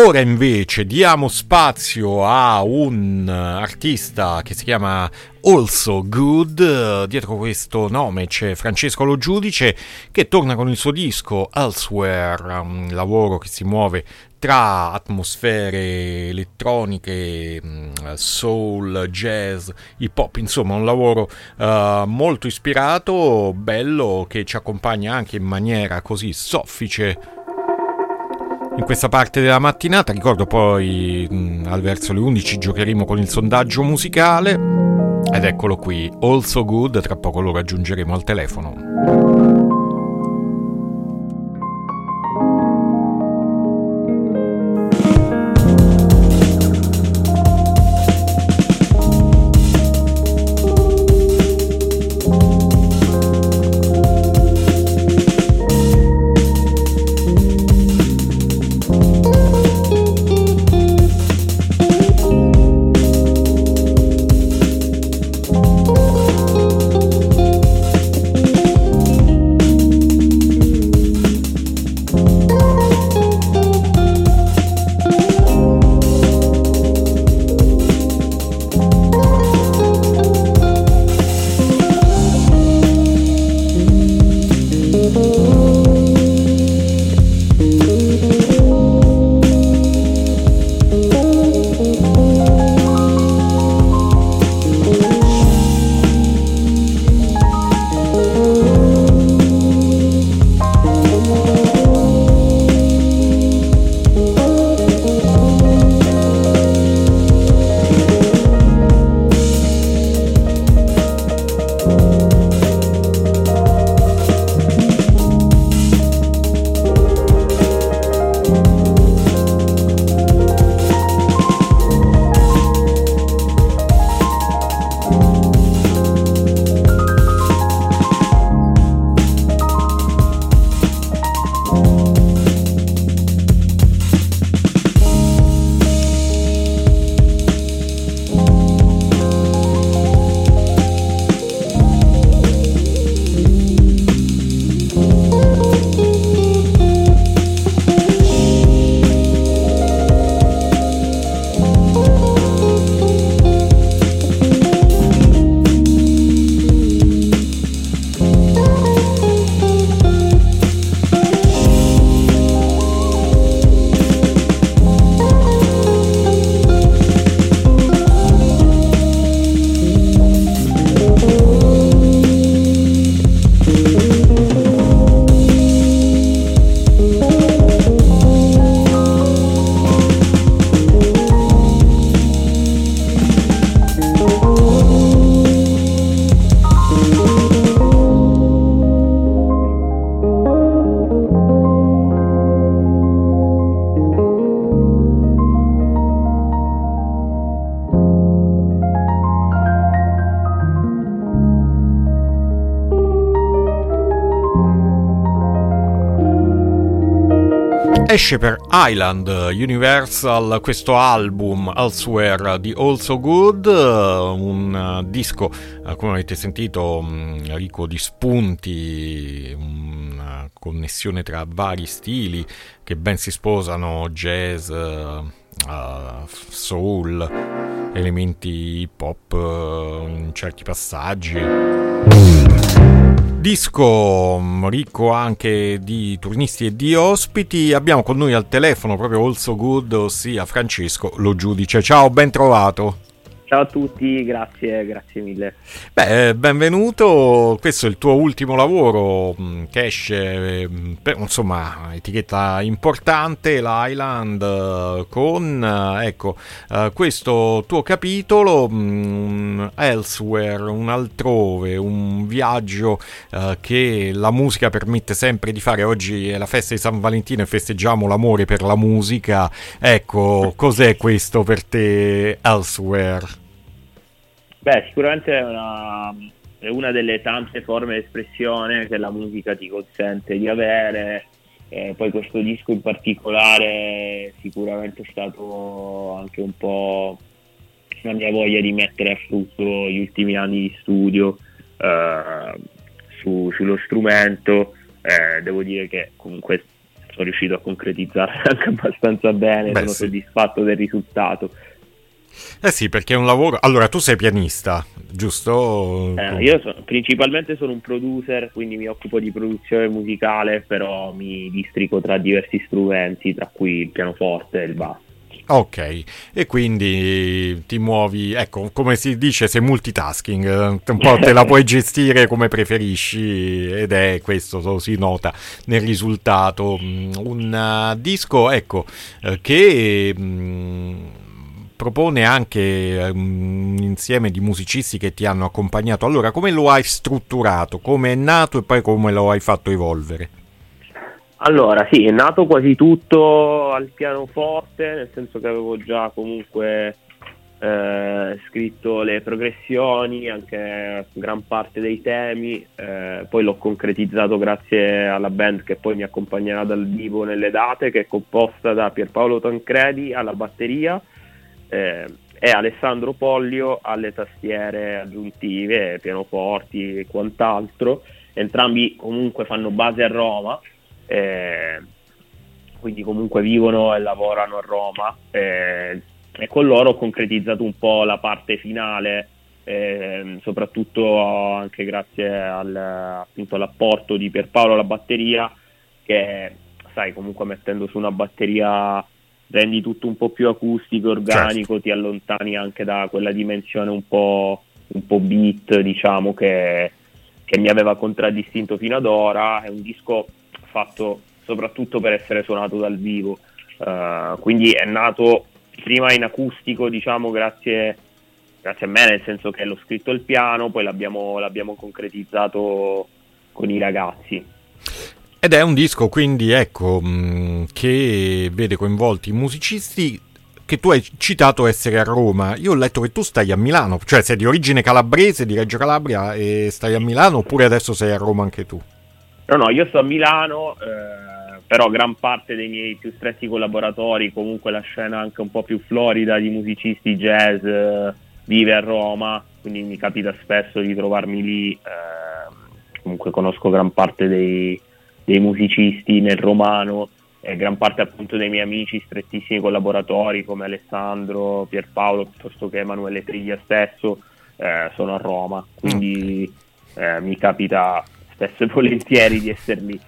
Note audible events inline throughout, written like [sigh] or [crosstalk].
Ora invece diamo spazio a un artista che si chiama Also Good. Dietro questo nome c'è Francesco Lo Giudice che torna con il suo disco Elsewhere, un lavoro che si muove tra atmosfere elettroniche, mm, soul, jazz, hip hop, insomma un lavoro uh, molto ispirato, bello, che ci accompagna anche in maniera così soffice in questa parte della mattinata. Ricordo poi al verso le 11 giocheremo con il sondaggio musicale ed eccolo qui, Also Good, tra poco lo raggiungeremo al telefono. Esce per Island Universal questo album Elsewhere di Also Good, un disco come avete sentito ricco di spunti, una connessione tra vari stili che ben si sposano, jazz, soul, elementi hip hop in certi passaggi disco ricco anche di turnisti e di ospiti. Abbiamo con noi al telefono proprio Also Good, ossia Francesco Lo Giudice. Ciao, ben trovato. Ciao a tutti, grazie, grazie mille. Beh, benvenuto, questo è il tuo ultimo lavoro mm, che esce mm, per, insomma, etichetta importante, l'Island, eh, con eh, ecco, questo tuo capitolo um, Elsewhere, un altrove, un viaggio che la musica permette sempre di fare. Oggi è la festa di San Valentino e festeggiamo l'amore per la musica. Ecco, cos'è questo per te Elsewhere? Beh, sicuramente è una, è una delle tante forme di espressione che la musica ti consente di avere. E poi questo disco in particolare sicuramente è stato anche un po' la mia voglia di mettere a frutto gli ultimi anni di studio eh, su, sullo strumento. Eh, devo dire che comunque sono riuscito a concretizzare [laughs] anche abbastanza bene, Beh, sono sì. soddisfatto del risultato. Eh sì, perché è un lavoro. Allora, tu sei pianista, giusto? Eh, io sono, principalmente sono un producer, quindi mi occupo di produzione musicale, però mi districo tra diversi strumenti, tra cui il pianoforte e il basso. Ok, e quindi ti muovi, ecco, come si dice, sei multitasking, eh, un po' te la [laughs] puoi gestire come preferisci ed è questo, si nota nel risultato. Mm, un uh, disco, ecco, uh, che... Um, propone anche um, un insieme di musicisti che ti hanno accompagnato. Allora, come lo hai strutturato? Come è nato e poi come lo hai fatto evolvere? Allora, sì, è nato quasi tutto al pianoforte, nel senso che avevo già comunque eh, scritto le progressioni, anche gran parte dei temi, eh, poi l'ho concretizzato grazie alla band che poi mi accompagnerà dal vivo nelle date, che è composta da Pierpaolo Tancredi alla batteria eh, e Alessandro Pollio alle tastiere aggiuntive, pianoforti e quant'altro. Entrambi comunque fanno base a Roma eh, quindi comunque vivono e lavorano a Roma eh, e con loro ho concretizzato un po' la parte finale, eh, soprattutto anche grazie al, appunto, all'apporto di Pierpaolo alla batteria che sai comunque mettendo su una batteria rendi tutto un po' più acustico, organico, certo. ti allontani anche da quella dimensione un po', un po beat diciamo che, che mi aveva contraddistinto fino ad ora, è un disco fatto soprattutto per essere suonato dal vivo. Uh, quindi è nato prima in acustico, diciamo, grazie, grazie, a me, nel senso che l'ho scritto il piano, poi l'abbiamo, l'abbiamo concretizzato con i ragazzi. Ed è un disco quindi ecco mm, che vede coinvolti musicisti che tu hai citato essere a Roma. Io ho letto che tu stai a Milano, cioè sei di origine calabrese, di Reggio Calabria e stai a Milano oppure adesso sei a Roma anche tu? No, no, io sto a Milano, eh, però gran parte dei miei più stretti collaboratori, comunque la scena anche un po' più florida di musicisti jazz eh, vive a Roma, quindi mi capita spesso di trovarmi lì, eh, comunque conosco gran parte dei, dei musicisti nel romano e gran parte appunto dei miei amici, strettissimi collaboratori come Alessandro, Pierpaolo, piuttosto che Emanuele Triglia stesso, eh, sono a Roma, quindi eh, mi capita spesso e volentieri di essere lì.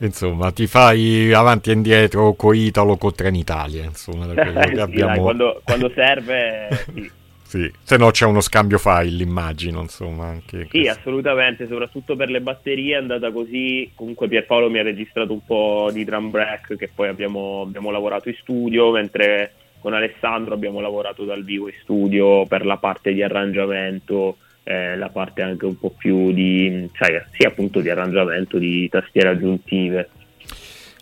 Insomma, ti fai avanti e indietro con Italo con Trenitalia, insomma, da quello [laughs] che sì, abbiamo... dai, quando, quando, [laughs] serve, sì. Sì. se no c'è uno scambio file, immagino, insomma, anche Sì, questo. assolutamente, soprattutto per le batterie è andata così, comunque Pierpaolo mi ha registrato un po' di drum break che poi abbiamo, abbiamo lavorato in studio, mentre con Alessandro abbiamo lavorato dal vivo in studio per la parte di arrangiamento, eh, la parte anche un po' più di, sai, sì, appunto di arrangiamento, di tastiere aggiuntive.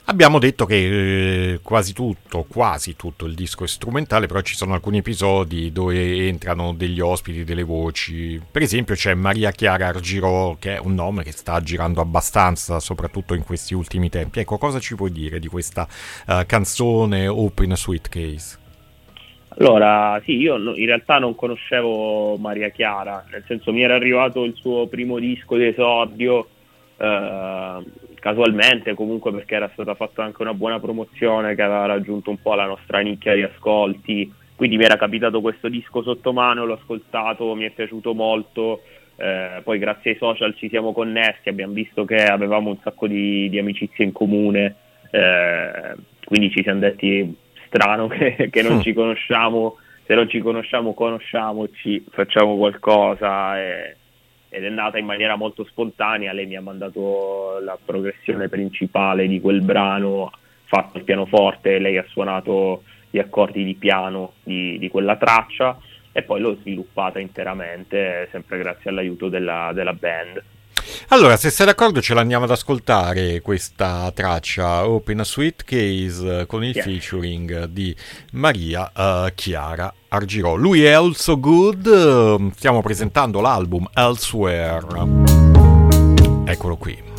Abbiamo detto che eh, quasi tutto, quasi tutto il disco è strumentale, però ci sono alcuni episodi dove entrano degli ospiti, delle voci. Per esempio c'è Maria Chiara Argirò, che è un nome che sta girando abbastanza, soprattutto in questi ultimi tempi. Ecco, cosa ci puoi dire di questa uh, canzone Open Sweet Case? Allora, sì, io in realtà non conoscevo Maria Chiara, nel senso mi era arrivato il suo primo disco di esordio eh, casualmente, comunque perché era stata fatta anche una buona promozione che aveva raggiunto un po' la nostra nicchia di ascolti, quindi mi era capitato questo disco sotto mano, l'ho ascoltato, mi è piaciuto molto, eh, poi grazie ai social ci siamo connessi, abbiamo visto che avevamo un sacco di, di amicizie in comune, eh, quindi ci siamo detti strano [laughs] che, che non mm. ci conosciamo, se non ci conosciamo conosciamoci, facciamo qualcosa e, ed è nata in maniera molto spontanea, lei mi ha mandato la progressione principale di quel brano fatto al pianoforte, lei ha suonato gli accordi di piano di, di quella traccia e poi l'ho sviluppata interamente sempre grazie all'aiuto della, della band. Allora, se sei d'accordo, ce l'andiamo ad ascoltare questa traccia Open a Sweet Case con il yes. featuring di Maria uh, Chiara Argirò. Lui è Also Good, stiamo presentando l'album Elsewhere. Eccolo qui.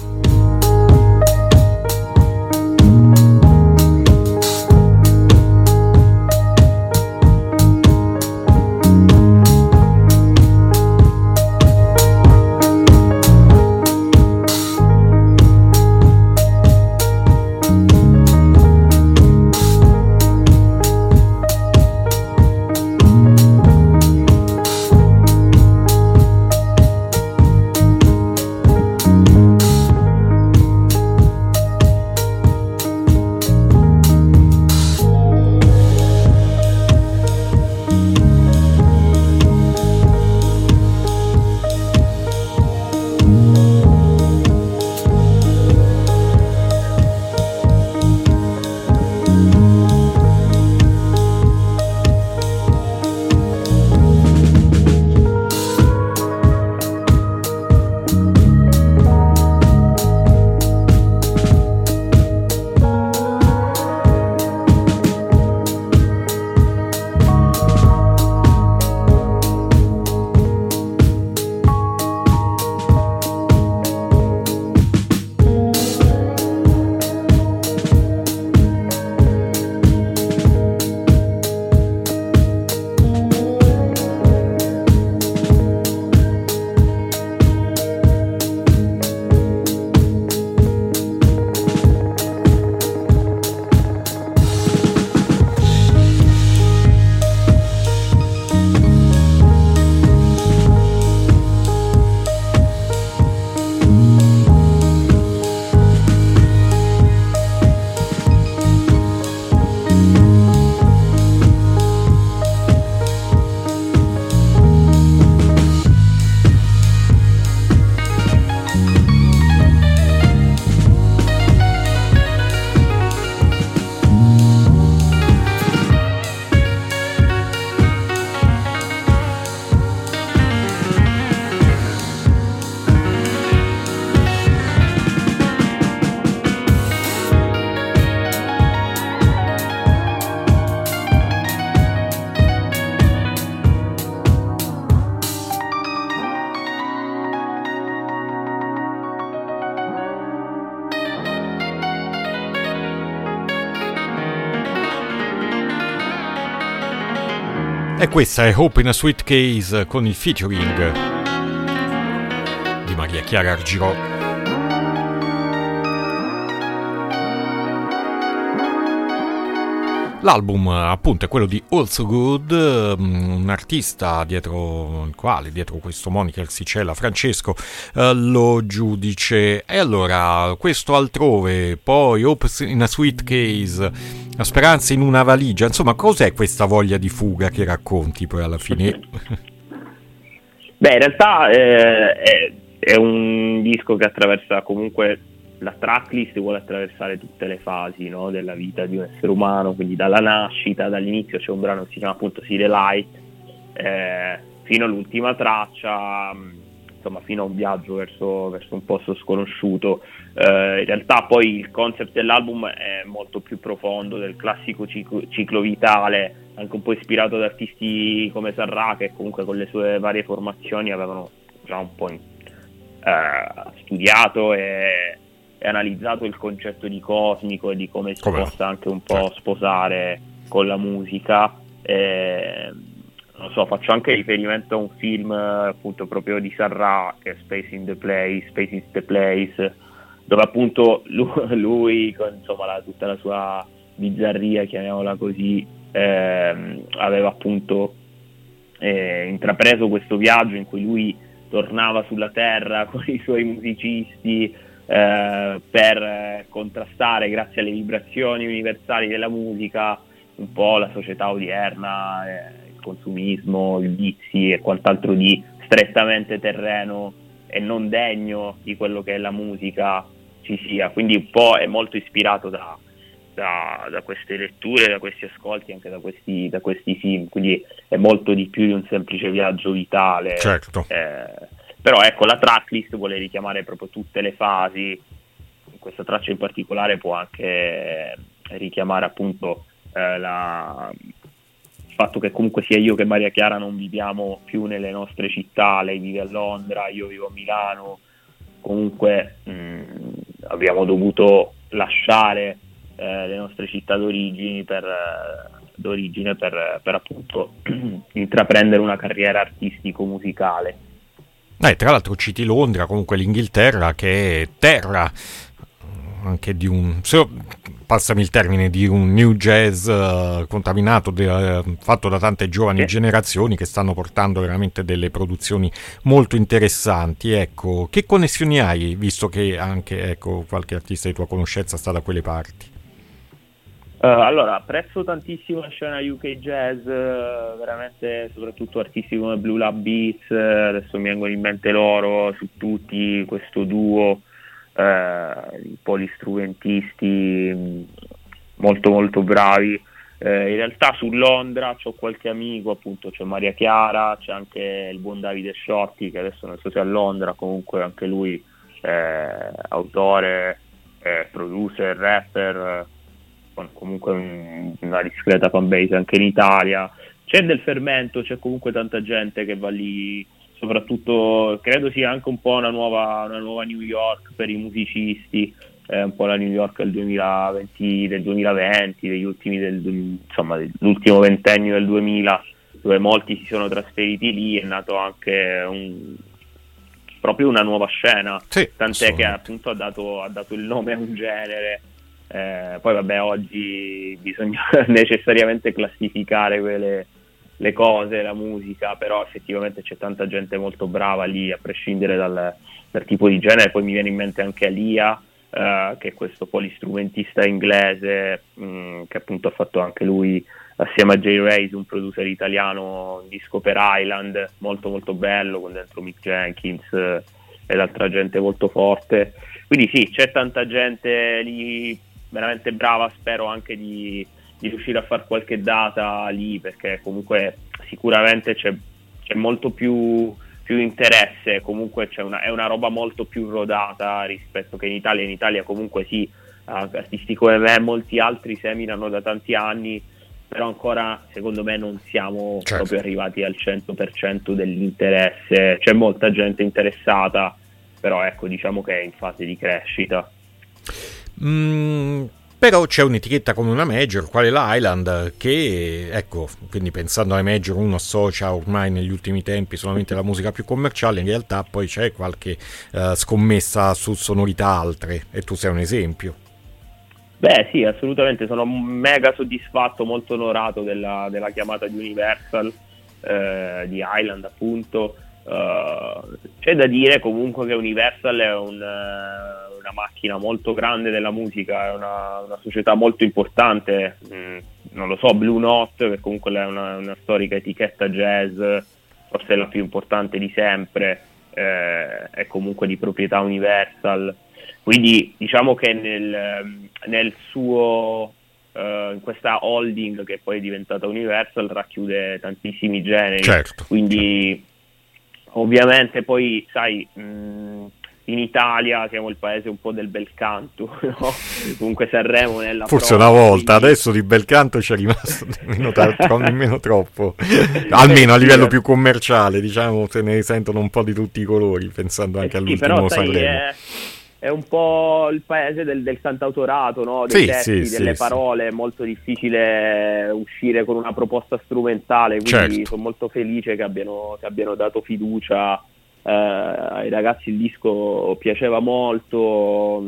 E questa è Hope in a Sweet Case con il featuring di Maria Chiara Argirò. L'album appunto è quello di Also Good, mm, un artista dietro il quale, dietro questo moniker si cela Francesco eh, lo giudice. E allora, questo altrove, poi Hopes in a Sweet Case, la speranza in una valigia, insomma cos'è questa voglia di fuga che racconti poi alla fine? [laughs] Beh, in realtà eh, è, è un disco che attraversa comunque la tracklist vuole attraversare tutte le fasi no, della vita di un essere umano, quindi dalla nascita, dall'inizio c'è un brano che si chiama appunto See the Light, eh, fino all'ultima traccia, mm, insomma fino a un viaggio verso, verso un posto sconosciuto. Eh, in realtà poi il concept dell'album è molto più profondo del classico ciclo, ciclo vitale, anche un po' ispirato da artisti come Sarra che comunque con le sue varie formazioni avevano già un po' in, eh, studiato e e analizzato il concetto di cosmico e di come si come? possa anche un po' certo. sposare con la musica. E, non so, faccio anche riferimento a un film appunto proprio di Sarra che è Space in the Place, Space is the Place, dove appunto [laughs] lui, lui con insomma, la, tutta la sua bizzarria, chiamiamola così, ehm, aveva appunto eh, intrapreso questo viaggio in cui lui tornava sulla Terra [laughs] con i suoi musicisti eh, per contrastare, grazie alle vibrazioni universali della musica, un po' la società odierna, eh, il consumismo, i vizi e quant'altro di strettamente terreno e non degno di quello che è la musica ci sia. Quindi un po' è molto ispirato da, da, da queste letture, da questi ascolti, anche da questi, da questi, film. Quindi è molto di più di un semplice viaggio vitale. Certo. Eh, però ecco la tracklist vuole richiamare proprio tutte le fasi. Questa traccia in particolare può anche richiamare appunto eh, la, il fatto che comunque sia io che Maria Chiara non viviamo più nelle nostre città, lei vive a Londra, io vivo a Milano, comunque mh, mm, abbiamo dovuto lasciare eh, le nostre città d'origine per, d'origine per, per appunto [clears throat] intraprendere una carriera artistico-musicale eh, tra l'altro citi Londra, comunque l'Inghilterra che è terra anche di un, se, passami il termine, di un new jazz uh, contaminato, de, uh, fatto da tante giovani sì. generazioni che stanno portando veramente delle produzioni molto interessanti. Ecco, che connessioni hai, visto che anche ecco, qualche artista di tua conoscenza sta da quelle parti? Uh, allora, apprezzo tantissimo la scena UK jazz, uh, veramente soprattutto artisti come Blue Lab Beats, uh, adesso mi vengono in mente loro, su tutti, questo duo, i polistrumentisti mm, molto molto bravi. in realtà su Londra ho qualche amico, appunto c'è Maria Chiara, c'è anche il buon Davide Shorty che adesso non so se è a Londra, comunque anche lui autore, producer, rapper comunque un, una discreta fanbase anche in Italia. C'è del fermento, c'è comunque tanta gente che va lì, soprattutto credo sia anche un po' una nuova, una nuova New York per i musicisti, eh, un po' la New York del 2020, del 2020 degli ultimi del, insomma, dell'ultimo ventennio del 2000, dove molti si sono trasferiti lì, è nato anche un, proprio una nuova scena, sì, tant'è che appunto ha dato, ha dato il nome a un genere eh, poi vabbè oggi bisogna [laughs] necessariamente classificare quelle, le cose, la musica, però effettivamente c'è tanta gente molto brava lì a prescindere dal, dal tipo di genere, poi mi viene in mente anche Alia eh, che è questo polistrumentista inglese mh, mm, che appunto ha fatto anche lui assieme a Jay Rays un producer italiano un disco per Island molto molto bello con dentro Mick Jenkins eh, ed altra gente molto forte. Quindi sì c'è tanta gente lì veramente brava, spero anche di, di riuscire a fare qualche data lì perché comunque sicuramente c'è, c'è molto più, più, interesse, comunque una, è una roba molto più rodata rispetto che in Italia, in Italia comunque sì, artisti come me molti altri seminano da tanti anni, però ancora secondo me non siamo certo. proprio arrivati al 100% dell'interesse, c'è molta gente interessata, però ecco diciamo che è in fase di crescita. Mm, Però c'è un'etichetta come una major, quale l'Island, che, ecco, quindi pensando alle major uno associa ormai negli ultimi tempi solamente la musica più commerciale, in realtà poi c'è qualche uh, scommessa su sonorità altre, e tu sei un esempio. Beh sì, assolutamente, sono mega soddisfatto, molto onorato della, della chiamata di Universal, eh, di Island appunto. Uh, c'è da dire comunque che Universal è un, uh, una macchina molto grande della musica, è una, una società molto importante, mm, non lo so, Blue Note che comunque è una, una storica etichetta jazz, forse la più importante di sempre, eh, è comunque di proprietà Universal. Quindi diciamo che nel, nel suo, uh, in questa holding che poi è diventata Universal racchiude tantissimi generi. Certo, Quindi certo. ovviamente poi sai... Mh, inItalia siamo il paese un po' del bel canto, [laughs] no? comunque Sanremo nella Forse prova, una volta, quindi... adesso di bel canto c'è rimasto [laughs] nemmeno, tro- nemmeno troppo, [laughs] almeno a livello più commerciale, diciamo, se ne sentono un po' di tutti i colori, pensando anche eh sì, all'ultimo però, Sanremo. È è un po' il paese del, del cantautorato, no? dei sì, testi, sì, delle parole, è molto difficile uscire con una proposta strumentale, quindi certo. sono molto felice che abbiano, che abbiano dato fiducia eh, ai ragazzi, il disco piaceva molto,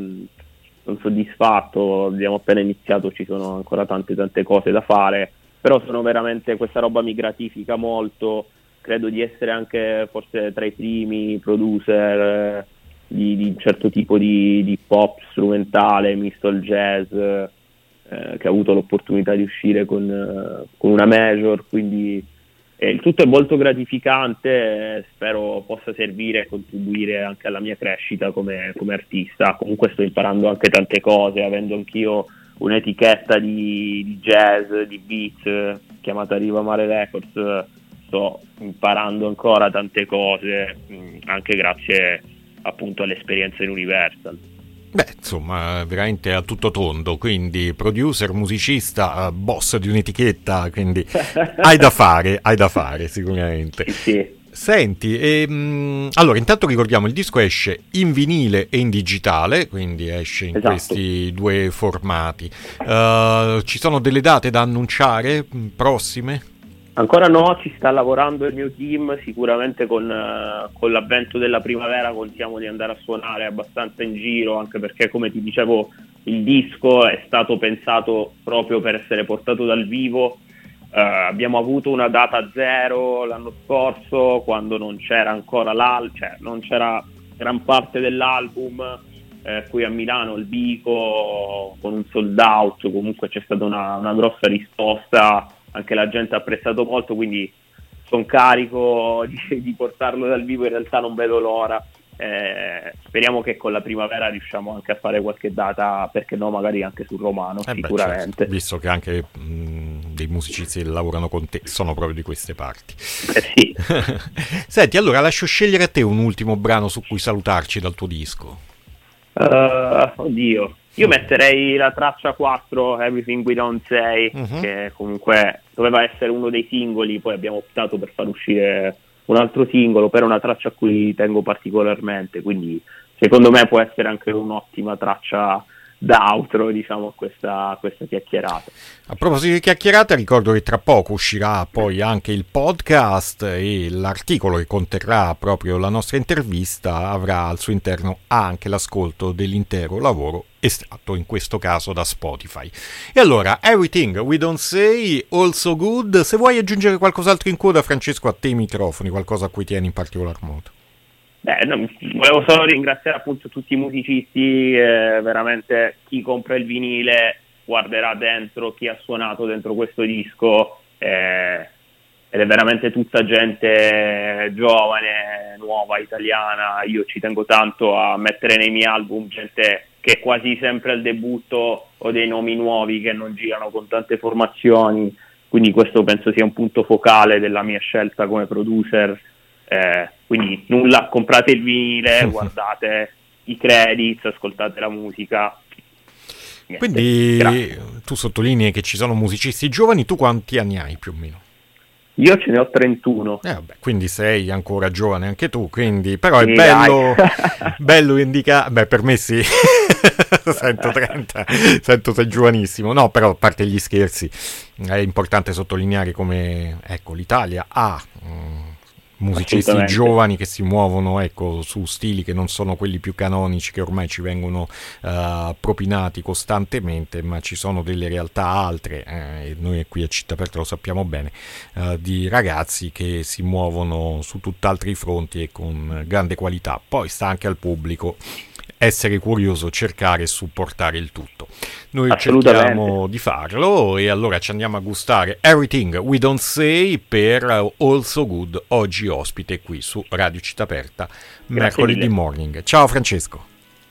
sono soddisfatto, abbiamo appena iniziato, ci sono ancora tante tante cose da fare, però sono veramente, questa roba mi gratifica molto, credo di essere anche forse tra i primi producer di, di un certo tipo di, di, pop strumentale misto al jazz eh, che ha avuto l'opportunità di uscire con, eh, con una major quindi eh, il tutto è molto gratificante spero possa servire e contribuire anche alla mia crescita come, come, artista comunque sto imparando anche tante cose avendo anch'io un'etichetta di, di jazz di beat chiamata Riva Mare Records sto imparando ancora tante cose anche grazie appunto all'esperienza in Universal. Beh, insomma, veramente a tutto tondo, quindi producer, musicista, boss di un'etichetta, quindi [laughs] hai da fare, hai da fare sicuramente. Sì, sì. Senti, ehm, allora intanto ricordiamo il disco esce in vinile e in digitale, quindi esce in esatto. questi due formati. Uh, ci sono delle date da annunciare prossime? Ancora no, ci sta lavorando il mio team, sicuramente con, uh, con, l'avvento della primavera contiamo di andare a suonare abbastanza in giro, anche perché come ti dicevo il disco è stato pensato proprio per essere portato dal vivo. Uh, abbiamo avuto una data zero l'anno scorso quando non c'era ancora l'album, cioè non c'era gran parte dell'album. Eh, qui a Milano il Bico con un sold out, comunque c'è stata una, una grossa risposta anche la gente ha apprezzato molto, quindi sono carico di, di, portarlo dal vivo, in realtà non vedo l'ora. Eh, speriamo che con la primavera riusciamo anche a fare qualche data, perché no, magari anche sul romano, eh sicuramente. Beh, certo, visto che anche mh, dei musicisti che lavorano con te sono proprio di queste parti. Eh sì. [laughs] Senti, allora lascio scegliere a te un ultimo brano su cui salutarci dal tuo disco. Uh, oddio, io metterei la traccia 4, Everything We Don't Say, uh-huh. che comunque doveva essere uno dei singoli, poi abbiamo optato per far uscire un altro singolo, però è una traccia a cui tengo particolarmente, quindi secondo me può essere anche un'ottima traccia outro diciamo questa, questa chiacchierata. A proposito di chiacchierata ricordo che tra poco uscirà poi anche il podcast e l'articolo che conterrà proprio la nostra intervista avrà al suo interno anche l'ascolto dell'intero lavoro estratto in questo caso da Spotify. E allora, Everything We Don't Say, Also Good, se vuoi aggiungere qualcos'altro in coda Francesco a te i microfoni, qualcosa a cui tieni in particolar modo. Beh, no, volevo solo ringraziare appunto tutti i musicisti, eh, veramente chi compra il vinile guarderà dentro, chi ha suonato dentro questo disco eh, ed è veramente tutta gente giovane, nuova, italiana, io ci tengo tanto a mettere nei miei album gente che è quasi sempre al debutto o dei nomi nuovi che non girano con tante formazioni, quindi questo penso sia un punto focale della mia scelta come producer eh, quindi nulla, comprate il vinile, [laughs] guardate i credits, ascoltate la musica. Niente. Quindi Grazie. tu sottolinei che ci sono musicisti giovani, tu quanti anni hai più o meno? Io ce ne ho 31. Eh, vabbè, quindi sei ancora giovane anche tu, quindi... però sì, è bello, [laughs] bello indicare... Beh, per me sì, [laughs] sento 30, sento sei giovanissimo. No, però a parte gli scherzi, è importante sottolineare come ecco, l'Italia ha... Mm, musicisti giovani che si muovono ecco, su stili che non sono quelli più canonici che ormai ci vengono uh, propinati costantemente, ma ci sono delle realtà altre, eh, e noi qui a Città Aperta lo sappiamo bene, uh, di ragazzi che si muovono su tutt'altri fronti e con grande qualità. Poi sta anche al pubblico essere curioso, cercare e supportare il tutto. Noi cerchiamo di farlo e allora ci andiamo a gustare Everything We Don't Say per Also Good, oggi ospite qui su Radio Città Aperta, mercoledì morning. Ciao Francesco.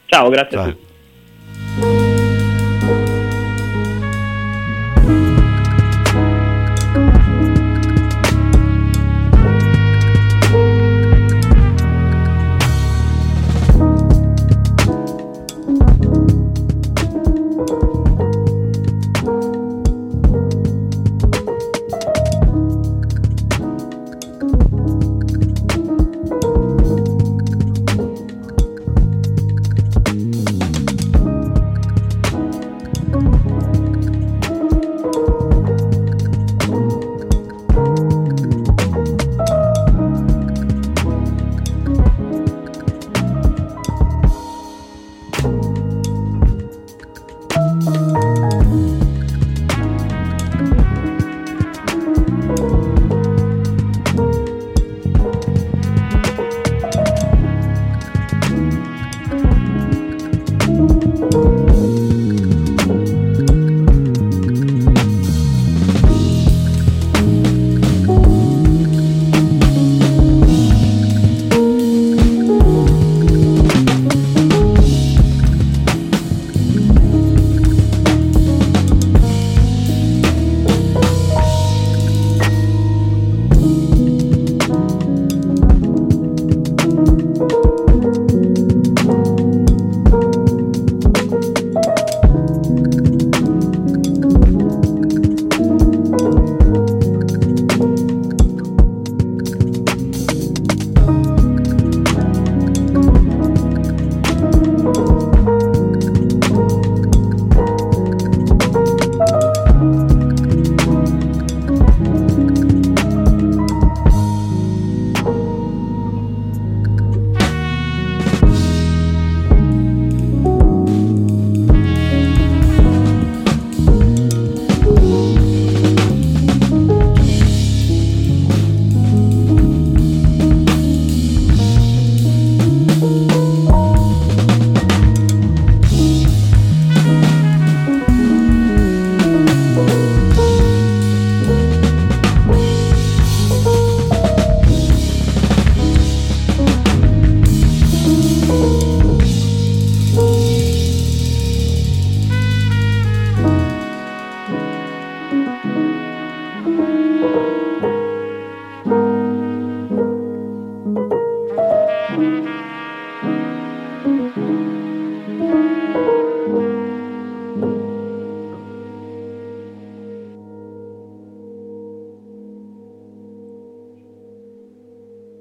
Ciao, grazie Ciao. a tutti.